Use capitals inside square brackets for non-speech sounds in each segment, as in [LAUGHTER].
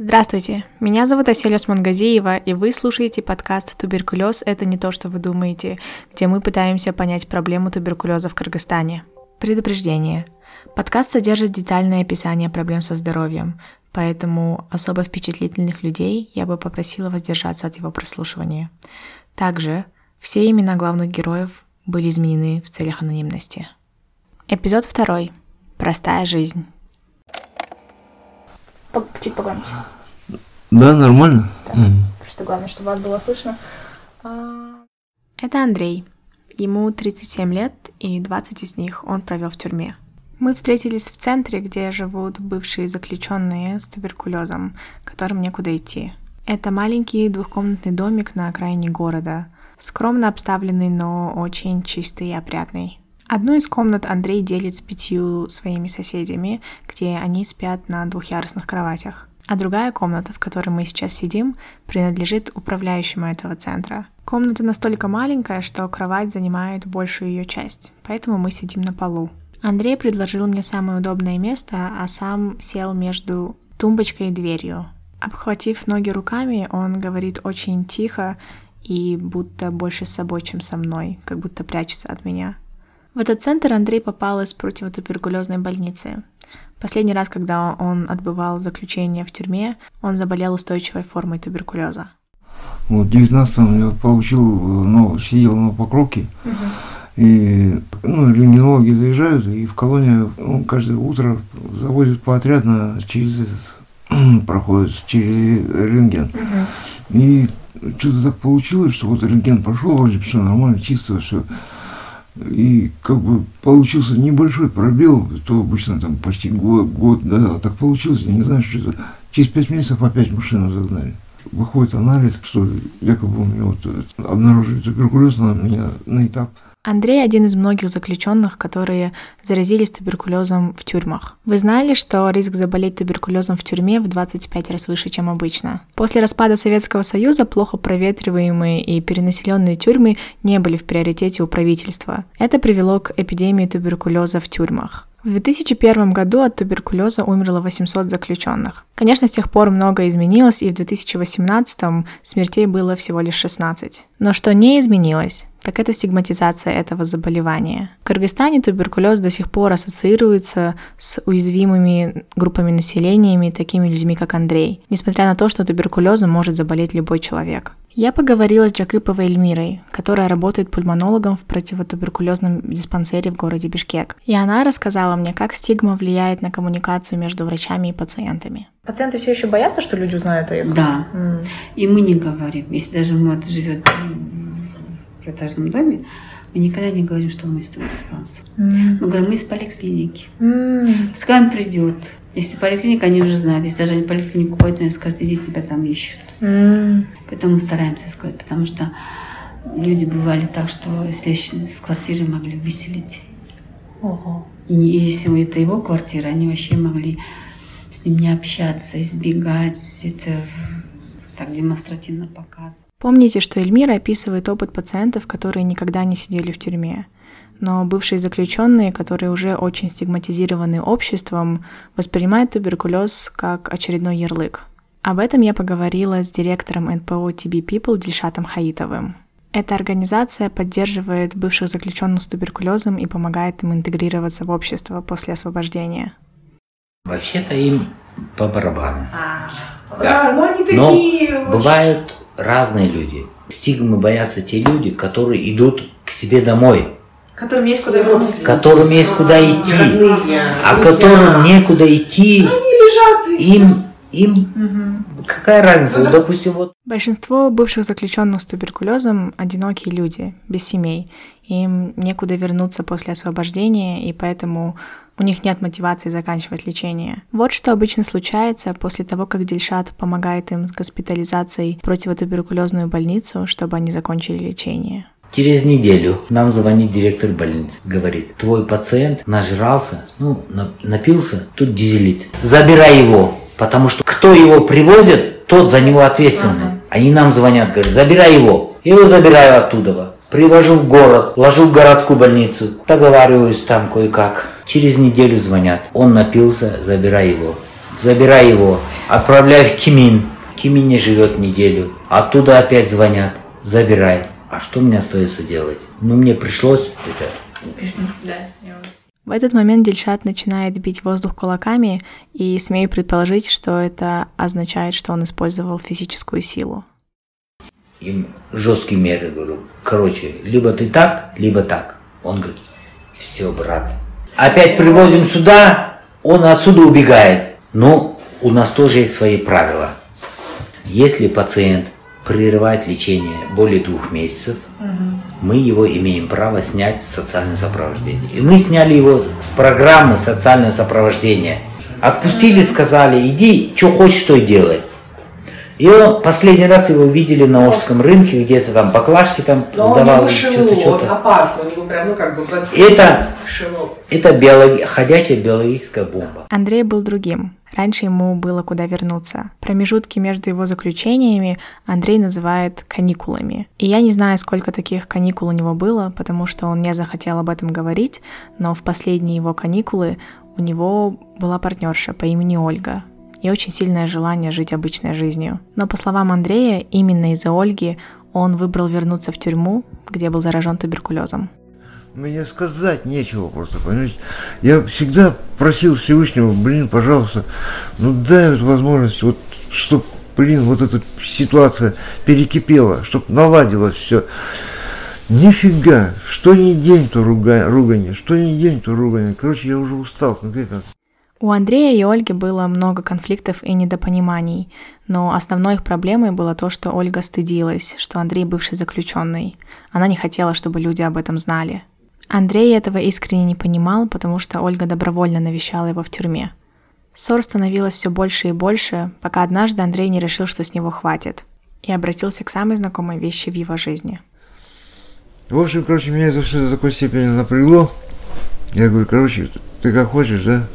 Здравствуйте, меня зовут Аселя Смангазиева, и вы слушаете подкаст «Туберкулез – это не то, что вы думаете», где мы пытаемся понять проблему туберкулеза в Кыргызстане. Предупреждение. Подкаст содержит детальное описание проблем со здоровьем, поэтому особо впечатлительных людей я бы попросила воздержаться от его прослушивания. Также все имена главных героев были изменены в целях анонимности. Эпизод второй. Простая жизнь. Чуть погромче. Да, нормально. Так, Просто главное, чтобы вас было слышно. А, Это Андрей. Ему 37 лет, и 20 из них он провел в тюрьме. Мы встретились в центре, где живут бывшие заключенные с туберкулезом, которым некуда идти. Это маленький двухкомнатный домик на окраине города, скромно обставленный, но очень чистый и опрятный. Одну из комнат Андрей делит с пятью своими соседями, где они спят на двухъярусных кроватях. А другая комната, в которой мы сейчас сидим, принадлежит управляющему этого центра. Комната настолько маленькая, что кровать занимает большую ее часть, поэтому мы сидим на полу. Андрей предложил мне самое удобное место, а сам сел между тумбочкой и дверью. Обхватив ноги руками, он говорит очень тихо и будто больше с собой, чем со мной, как будто прячется от меня. В этот центр Андрей попал из противотуберкулезной больницы. Последний раз, когда он отбывал заключение в тюрьме, он заболел устойчивой формой туберкулеза. Вот в 19 я получил, ну, сидел на покровке, и, ну, рентгенологи заезжают, и в колонию ну, каждое утро заводят поотрядно через этот, [CLEARS THROAT] проходят через рентген. И что-то так получилось, что вот рентген прошел, вроде все нормально, чисто все. И как бы получился небольшой пробел, то обычно там почти год, год да, а так получилось, не знаю, что это. Через пять месяцев опять машину загнали. Выходит анализ, что якобы у меня вот обнаружили туберкулез на меня на этап Андрей один из многих заключенных, которые заразились туберкулезом в тюрьмах. Вы знали, что риск заболеть туберкулезом в тюрьме в 25 раз выше, чем обычно? После распада Советского Союза плохо проветриваемые и перенаселенные тюрьмы не были в приоритете у правительства. Это привело к эпидемии туберкулеза в тюрьмах. В 2001 году от туберкулеза умерло 800 заключенных. Конечно, с тех пор многое изменилось, и в 2018 смертей было всего лишь 16. Но что не изменилось, так это стигматизация этого заболевания. В Кыргызстане туберкулез до сих пор ассоциируется с уязвимыми группами населения, такими людьми, как Андрей, несмотря на то, что туберкулезом может заболеть любой человек. Я поговорила с Джакыповой Эльмирой, которая работает пульмонологом в противотуберкулезном диспансере в городе Бишкек. И она рассказала мне, как стигма влияет на коммуникацию между врачами и пациентами. Пациенты все еще боятся, что люди узнают о их? Да. М. И мы не говорим. Если даже мы вот живет в этажном доме, мы никогда не говорим, что мы из диспансера. М. Мы говорим, мы из поликлиники. М. Пускай он придет. Если поликлиника, они уже знают. Если даже они поликлинику пойдут, они скажут, иди, тебя там ищут. М. Поэтому стараемся сказать, потому что люди бывали так, что с квартиры могли выселить. Ого. И если это его квартира, они вообще могли с ним не общаться, избегать. Это так демонстративно показывать. Помните, что Эльмира описывает опыт пациентов, которые никогда не сидели в тюрьме. Но бывшие заключенные, которые уже очень стигматизированы обществом, воспринимают туберкулез как очередной ярлык. Об этом я поговорила с директором НПО TB People Дильшатом Хаитовым. Эта организация поддерживает бывших заключенных с туберкулезом и помогает им интегрироваться в общество после освобождения. Вообще-то им по барабану. Да, но они Но такие... очень- бывают разные люди. Стигмы боятся те люди, которые идут к себе домой, Которым есть куда вернуться. которым есть куда идти, Родные, а друзья. которым некуда идти, Они лежат и... им, им Мгм. какая разница? Вот, допустим, вот Большинство бывших заключенных с туберкулезом – одинокие люди, без семей. Им некуда вернуться после освобождения, и поэтому у них нет мотивации заканчивать лечение. Вот что обычно случается после того, как Дильшат помогает им с госпитализацией в противотуберкулезную больницу, чтобы они закончили лечение. через неделю нам звонит директор больницы, говорит, твой пациент нажрался, ну, на- напился, тут дизелит. Забирай его, потому что кто его привозит, тот за него ответственный. Они нам звонят, говорят, забирай его. Я его забираю оттуда. Привожу в город, ложу в городскую больницу, договариваюсь там кое-как. Через неделю звонят, он напился, забирай его. забирай его, отправляй в Кимин. В Кимине живет неделю. Оттуда опять звонят, забирай. А что мне остается делать? Ну, мне пришлось это Да, я вас. В этот момент Дильшат начинает бить воздух кулаками, и смею предположить, что это означает, что он использовал физическую силу. им жесткие меры говорю. Короче, либо ты так, либо так. Он говорит, все, брат. Опять привозим сюда, он отсюда убегает. Но у нас тоже есть свои правила. Если пациент прерывает лечение более двух месяцев, мы его имеем право снять с социального сопровождения. И мы сняли его с программы социальное сопровождение. Отпустили, сказали, иди, что хочешь, то и делай. И он, последний раз его видели на Ожском рынке, где-то там баклажки там Но он сдавал, что-то, мышелов, он что-то. опасно, у него прям, ну как бы, Это- мышелов. Это биологи- ходячая биологическая бомба. Андрей был другим. Раньше ему было куда вернуться. Промежутки между его заключениями Андрей называет каникулами. И я не знаю, сколько таких каникул у него было, потому что он не захотел об этом говорить, но в последние его каникулы у него была партнерша по имени Ольга и очень сильное желание жить обычной жизнью. Но по словам Андрея, именно из-за Ольги он выбрал вернуться в тюрьму, где был заражен туберкулезом. Мне сказать нечего просто, понимаете. Я всегда просил Всевышнего, блин, пожалуйста, ну дай вот возможность, вот, чтоб, блин, вот эта ситуация перекипела, чтоб наладилось все. Нифига, что ни день, то руга, ругань, что ни день, то ругань. Короче, я уже устал конкретно. У Андрея и Ольги было много конфликтов и недопониманий, но основной их проблемой было то, что Ольга стыдилась, что Андрей бывший заключенный. Она не хотела, чтобы люди об этом знали. Андрей этого искренне не понимал, потому что Ольга добровольно навещала его в тюрьме. Ссор становилось все больше и больше, пока однажды Андрей не решил, что с него хватит, и обратился к самой знакомой вещи в его жизни. В общем, короче, меня это все до такой степени напрягло. Я говорю, короче, ты как хочешь, да?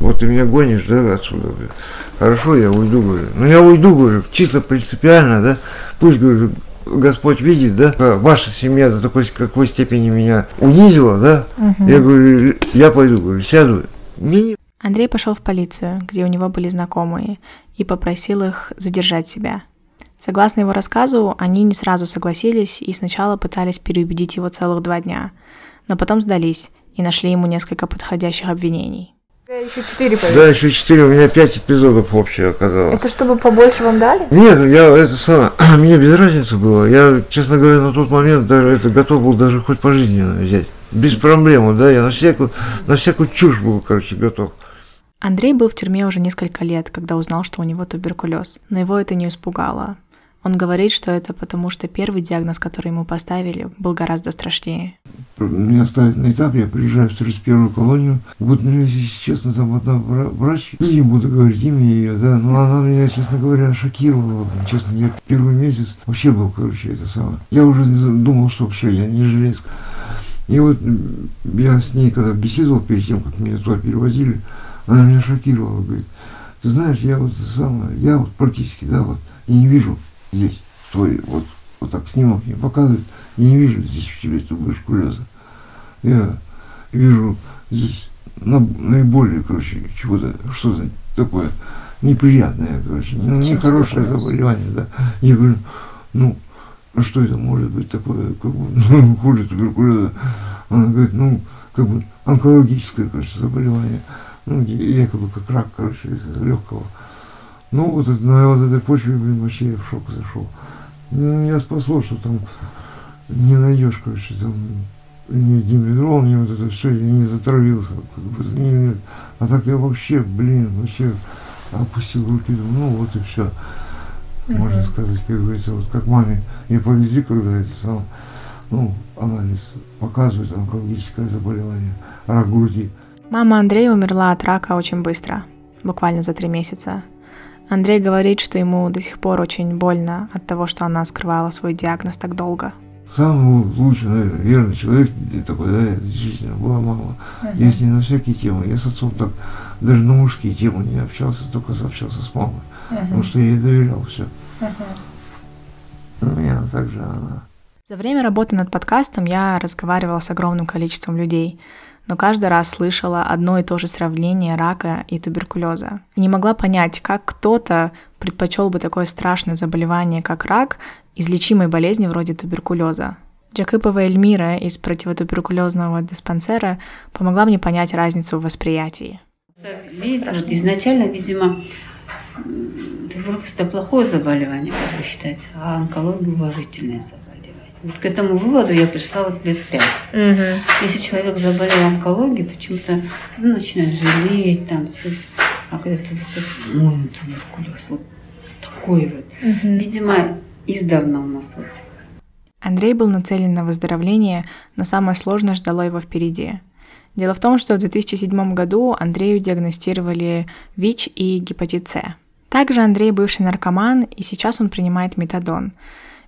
Вот ты меня гонишь, да, отсюда. говорю. Хорошо, я уйду, говорю. Ну, я уйду, говорю, чисто принципиально, да. Пусть, говорю, Господь видит, да, а ваша семья до такой какой степени меня унизила, да. Я говорю, я пойду, говорю, сяду. Мне не Андрей пошел в полицию, где у него были знакомые, и попросил их задержать себя. Согласно его рассказу, они не сразу согласились и сначала пытались переубедить его целых два дня, но потом сдались и нашли ему несколько подходящих обвинений. Еще четыре Да, еще четыре, у меня пять эпизодов общее оказалось. Это чтобы побольше вам дали? Нет, ну, я это самое, [CLEARS THROAT] мне без разницы было. Я, честно говоря, на тот момент даже это готов был даже хоть пожизненно взять. Без проблем, да, я на всякую, на всякую чушь был, короче, готов. Андрей был в тюрьме уже несколько лет, когда узнал, что у него туберкулез, но его это не испугало. Он говорит, что это потому, что первый диагноз, который ему поставили, был гораздо страшнее. Меня ставят на этап, я приезжаю в 31-ю колонию. Вот меня, если честно, там одна вра- врач, не буду говорить имя ее, да, но она меня, честно говоря, шокировала. Честно, я первый месяц вообще был, короче, это самое. Я уже думал, что все, я не железка. И вот я с ней, когда беседовал перед тем, как меня туда переводили, она меня шокировала, говорит, ты знаешь, я вот самое, я вот практически, да, вот, и не вижу здесь твой, вот, вот так снимок мне показывает, я не вижу здесь в тебе туберкулеза. Я вижу здесь на- наиболее, короче, чего-то, что-то такое неприятное, короче, ну, нехорошее заболевание, да. Я говорю, ну, а что это может быть такое, как бы, [LAUGHS] ну, хуже туберкулеза? Она говорит, ну, как бы онкологическое, короче, заболевание, ну, якобы как рак, короче, из легкого. Ну, вот на вот этой почве, блин, вообще я в шок зашел. Меня спасло, что там не найдешь, короче, там ни димедрол, ни вот это все, я не затравился. Как бы, не- а так я вообще, блин, вообще опустил руки, думаю, ну вот и все. Можно сказать, как говорится, вот как маме ее повезли, когда это сам, ну, анализ показывает онкологическое заболевание, рак груди. Мама Андрея умерла от рака очень быстро, буквально за три месяца. Андрей говорит, что ему до сих пор очень больно от того, что она скрывала свой диагноз так долго. Самый лучший, наверное, верный человек такой, да, действительно была мама. Я с ней на всякие темы. Я с отцом так даже на мужские темы не общался, только общался с мамой. Потому что я ей доверял все. У меня также она. За время работы над подкастом я разговаривала с огромным количеством людей, но каждый раз слышала одно и то же сравнение рака и туберкулеза. И не могла понять, как кто-то предпочел бы такое страшное заболевание, как рак, излечимой болезни вроде туберкулеза. Джакипова Эльмира из противотуберкулезного диспансера помогла мне понять разницу в восприятии. Видите, вот изначально, видимо, туберкулез это плохое заболевание, как вы считаете, а онкология уважительное заболевание. Вот к этому выводу я пришла вот лет пять. Угу. Если человек заболел онкологией, почему-то ну, начинает жалеть, там, все. А когда туберкулез, ой, туберкулез, вот такой вот. Угу. Видимо, издавна у нас вот. Андрей был нацелен на выздоровление, но самое сложное ждало его впереди. Дело в том, что в 2007 году Андрею диагностировали ВИЧ и гепатит С. Также Андрей бывший наркоман, и сейчас он принимает метадон.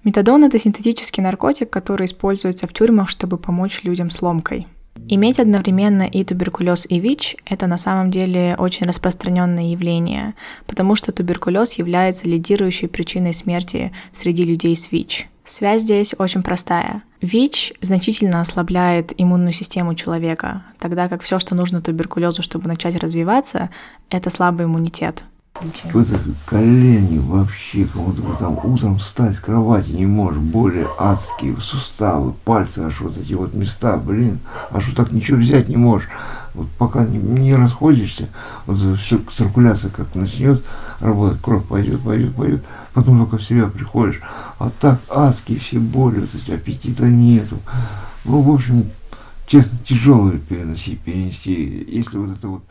Метадон – это синтетический наркотик, который используется в тюрьмах, чтобы помочь людям с ломкой. Иметь одновременно и туберкулез, и ВИЧ – это на самом деле очень распространенное явление, потому что туберкулез является лидирующей причиной смерти среди людей с ВИЧ. Связь здесь очень простая. ВИЧ значительно ослабляет иммунную систему человека, тогда как все, что нужно туберкулезу, чтобы начать развиваться, это слабый иммунитет. Вот это колени вообще, будто бы там утром встать с кровати не можешь, боли адские, суставы, пальцы, аж вот эти вот места, блин, аж вот так ничего взять не можешь. Вот пока не, не расходишься, вот все циркуляция как начнет работать, кровь пойдет, пойдет, пойдет, потом только в себя приходишь, а так адские все боли, вот эти аппетита нету. Ну, в общем, честно, тяжелое переносить, перенести, если вот это вот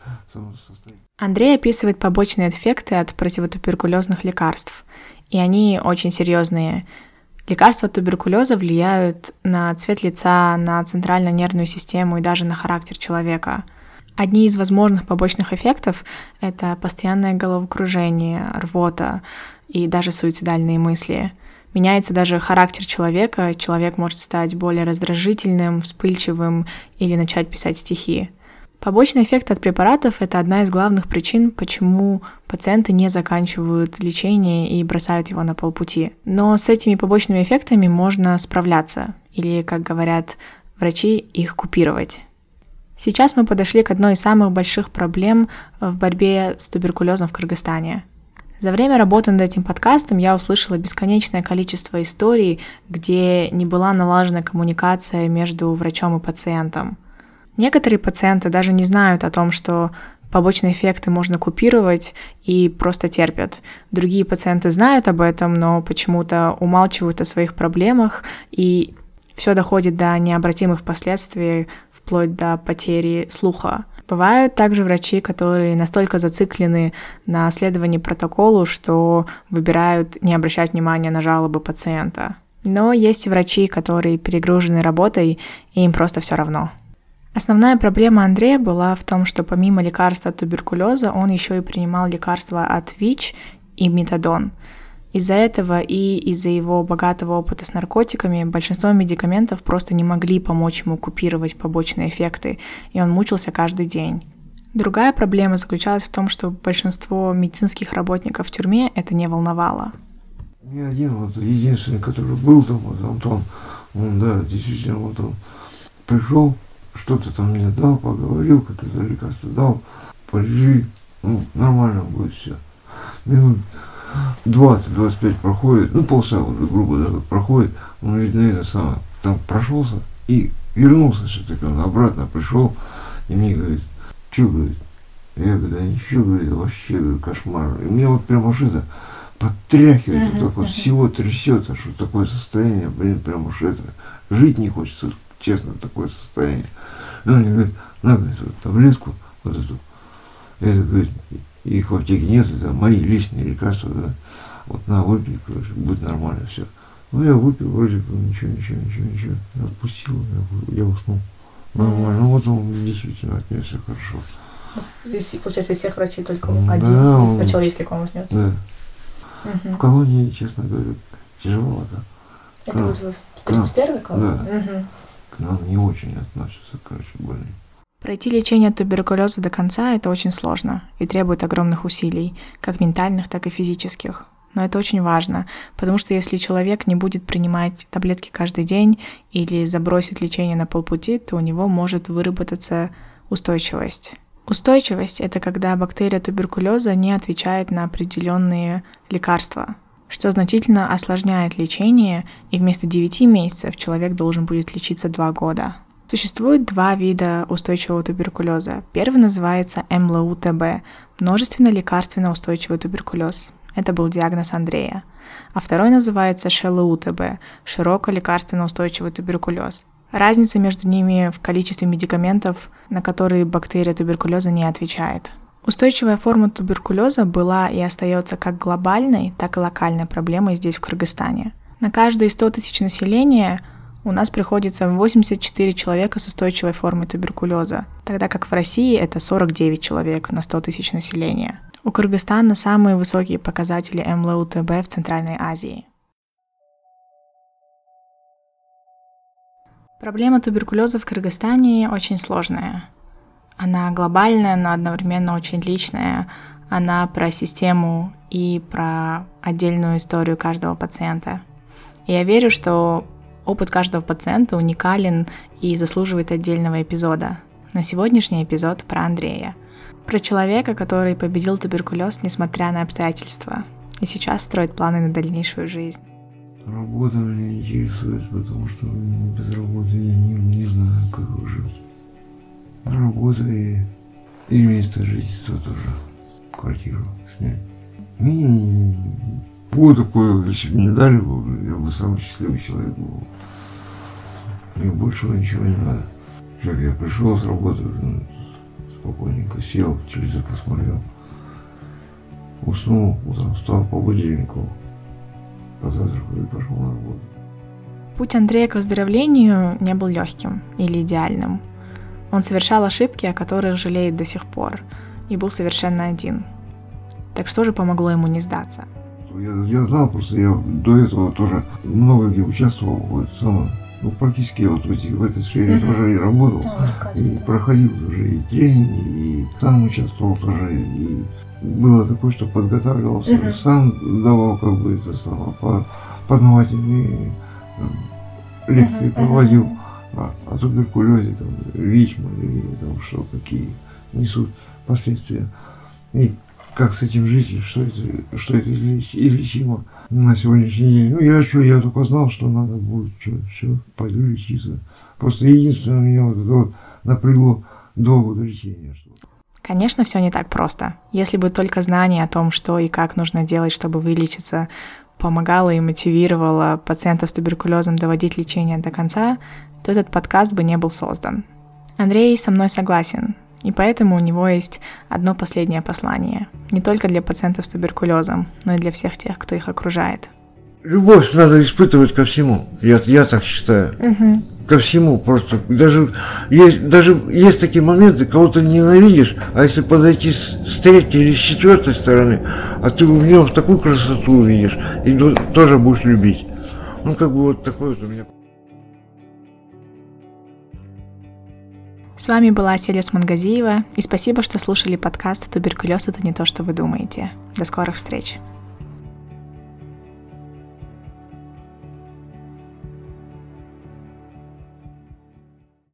состояние. Андрей описывает побочные эффекты от противотуберкулезных лекарств, и они очень серьезные. Лекарства от туберкулеза влияют на цвет лица, на центральную нервную систему и даже на характер человека. Одни из возможных побочных эффектов — это постоянное головокружение, рвота и даже суицидальные мысли. Меняется даже характер человека, человек может стать более раздражительным, вспыльчивым или начать писать стихи. Побочный эффект от препаратов – это одна из главных причин, почему пациенты не заканчивают лечение и бросают его на полпути. Но с этими побочными эффектами можно справляться, или, как говорят врачи, их купировать. Сейчас мы подошли к одной из самых больших проблем в борьбе с туберкулезом в Кыргызстане. За время работы над этим подкастом я услышала бесконечное количество историй, где не была налажена коммуникация между врачом и пациентом – Некоторые пациенты даже не знают о том, что побочные эффекты можно купировать и просто терпят. Другие пациенты знают об этом, но почему-то умалчивают о своих проблемах, и все доходит до необратимых последствий, вплоть до потери слуха. Бывают также врачи, которые настолько зациклены на следовании протоколу, что выбирают не обращать внимания на жалобы пациента. Но есть и врачи, которые перегружены работой, и им просто все равно. Основная проблема Андрея была в том, что помимо лекарства от туберкулеза он еще и принимал лекарства от ВИЧ и метадон. Из-за этого и из-за его богатого опыта с наркотиками большинство медикаментов просто не могли помочь ему купировать побочные эффекты, и он мучился каждый день. Другая проблема заключалась в том, что большинство медицинских работников в тюрьме это не волновало. Не один, вот единственный, который был там, вот Антон, он, да, действительно, вот он пришел, что-то там мне дал, поговорил, какие-то лекарства дал, полежи, ну, нормально будет все. Минут 20-25 проходит, ну, полчаса грубо да, проходит, он, видно, это самое, там прошелся и вернулся все-таки, он обратно пришел, и мне говорит, что, говорит, я говорю, да ничего, говорит, вообще говорю, кошмар. И мне вот прямо что это подтряхивает, вот так вот всего трясется, что такое состояние, блин, прямо уж это, жить не хочется, честно, такое состояние. И он мне говорит, на, говорит, вот таблетку, вот эту. Это, говорит, их в аптеке нет, это мои личные лекарства, да. Вот на, выпей, короче, будет нормально все. Ну, я выпил, вроде бы, ничего, ничего, ничего, ничего. Отпустил, я, я уснул. Нормально. Ну, вот он действительно отнесся хорошо. Из, получается, из всех врачей только Да, один он- по-человечески к вам отнесся. Да. Мгм. В колонии, честно говоря, тяжеловато. Это вот в 31-й колонии? Да. Мгм. К нам не очень относятся, короче, больные. Пройти лечение от туберкулеза до конца – это очень сложно и требует огромных усилий, как ментальных, так и физических. но это очень важно, потому что если человек не будет принимать таблетки каждый день или забросит лечение на полпути, то у него может выработаться устойчивость. Устойчивость – это когда бактерия туберкулеза не отвечает на определенные лекарства, что значительно осложняет лечение, и вместо 9 месяцев человек должен будет лечиться 2 года. Существует два вида устойчивого туберкулеза. Первый называется МЛУТБ – множественно лекарственно устойчивый туберкулез. Это был диагноз Андрея. А второй называется ШЛУТБ – широко лекарственно устойчивый туберкулез. Разница между ними в количестве медикаментов, на которые бактерия туберкулеза не отвечает. Устойчивая форма туберкулеза была и остается как глобальной, так и локальной проблемой здесь, в Кыргызстане. На каждые 100 тысяч населения у нас приходится 84 человека с устойчивой формой туберкулеза, тогда как в России это 49 человек на 100 тысяч населения. У Кыргызстана самые высокие показатели МЛУТБ в Центральной Азии. Проблема туберкулеза в Кыргызстане очень сложная. Она глобальная, но одновременно очень личная. Она про систему и про отдельную историю каждого пациента. И я верю, что опыт каждого пациента уникален и заслуживает отдельного эпизода. Но сегодняшний эпизод про Андрея. Про человека, который победил туберкулез, несмотря на обстоятельства, и сейчас строит планы на дальнейшую жизнь. Работа меня интересует, потому что без работы я не, не знаю, как жить. Работа и, и место жительства тоже. Квартиру снять. Мне такое, если бы мне дали, я бы самый счастливый человек был. Мне больше ничего не надо. Как я пришел с работы, ну, спокойненько сел, телевизор посмотрел. Уснул, утром встал по будильнику, позавтракал и пошел на работу. Путь Андрея к выздоровлению не был легким или идеальным. Он совершал ошибки, о которых жалеет до сих пор, и был совершенно один. Так что же помогло ему не сдаться? Я, я знал, просто я до этого тоже много где участвовал в этом самом. Ну, практически я вот в, эти, в этой сфере mm-hmm. тоже и работал. Oh, и проходил уже и тренинги, и сам участвовал тоже. И было такое, что подготавливался, mm-hmm. сам давал как бы это самое, по, познавательные лекции mm-hmm. проводил о, о туберкулезе, там, ВИЧ, малярии, там, что какие несут последствия. И как с этим жить, что это, что это излеч, излечимо на сегодняшний день. Ну, я что, я только знал, что надо будет, что, все, пойду лечиться. Просто единственное, меня вот это вот напрягло до лечения. Что... Конечно, все не так просто. Если бы только знание о том, что и как нужно делать, чтобы вылечиться, помогало и мотивировало пациентов с туберкулезом доводить лечение до конца, то этот подкаст бы не был создан. Андрей со мной согласен. И поэтому у него есть одно последнее послание. Не только для пациентов с туберкулезом, но и для всех тех, кто их окружает. Любовь надо испытывать ко всему. Я, я так считаю. Угу. Ко всему просто. Даже есть, даже есть такие моменты, кого то ненавидишь, а если подойти с, с третьей или с четвертой стороны, а ты в нем такую красоту увидишь, и тоже будешь любить. Ну, как бы вот такой вот у меня. С вами была Селес Мангазиева, и спасибо, что слушали подкаст «Туберкулез – это не то, что вы думаете». До скорых встреч!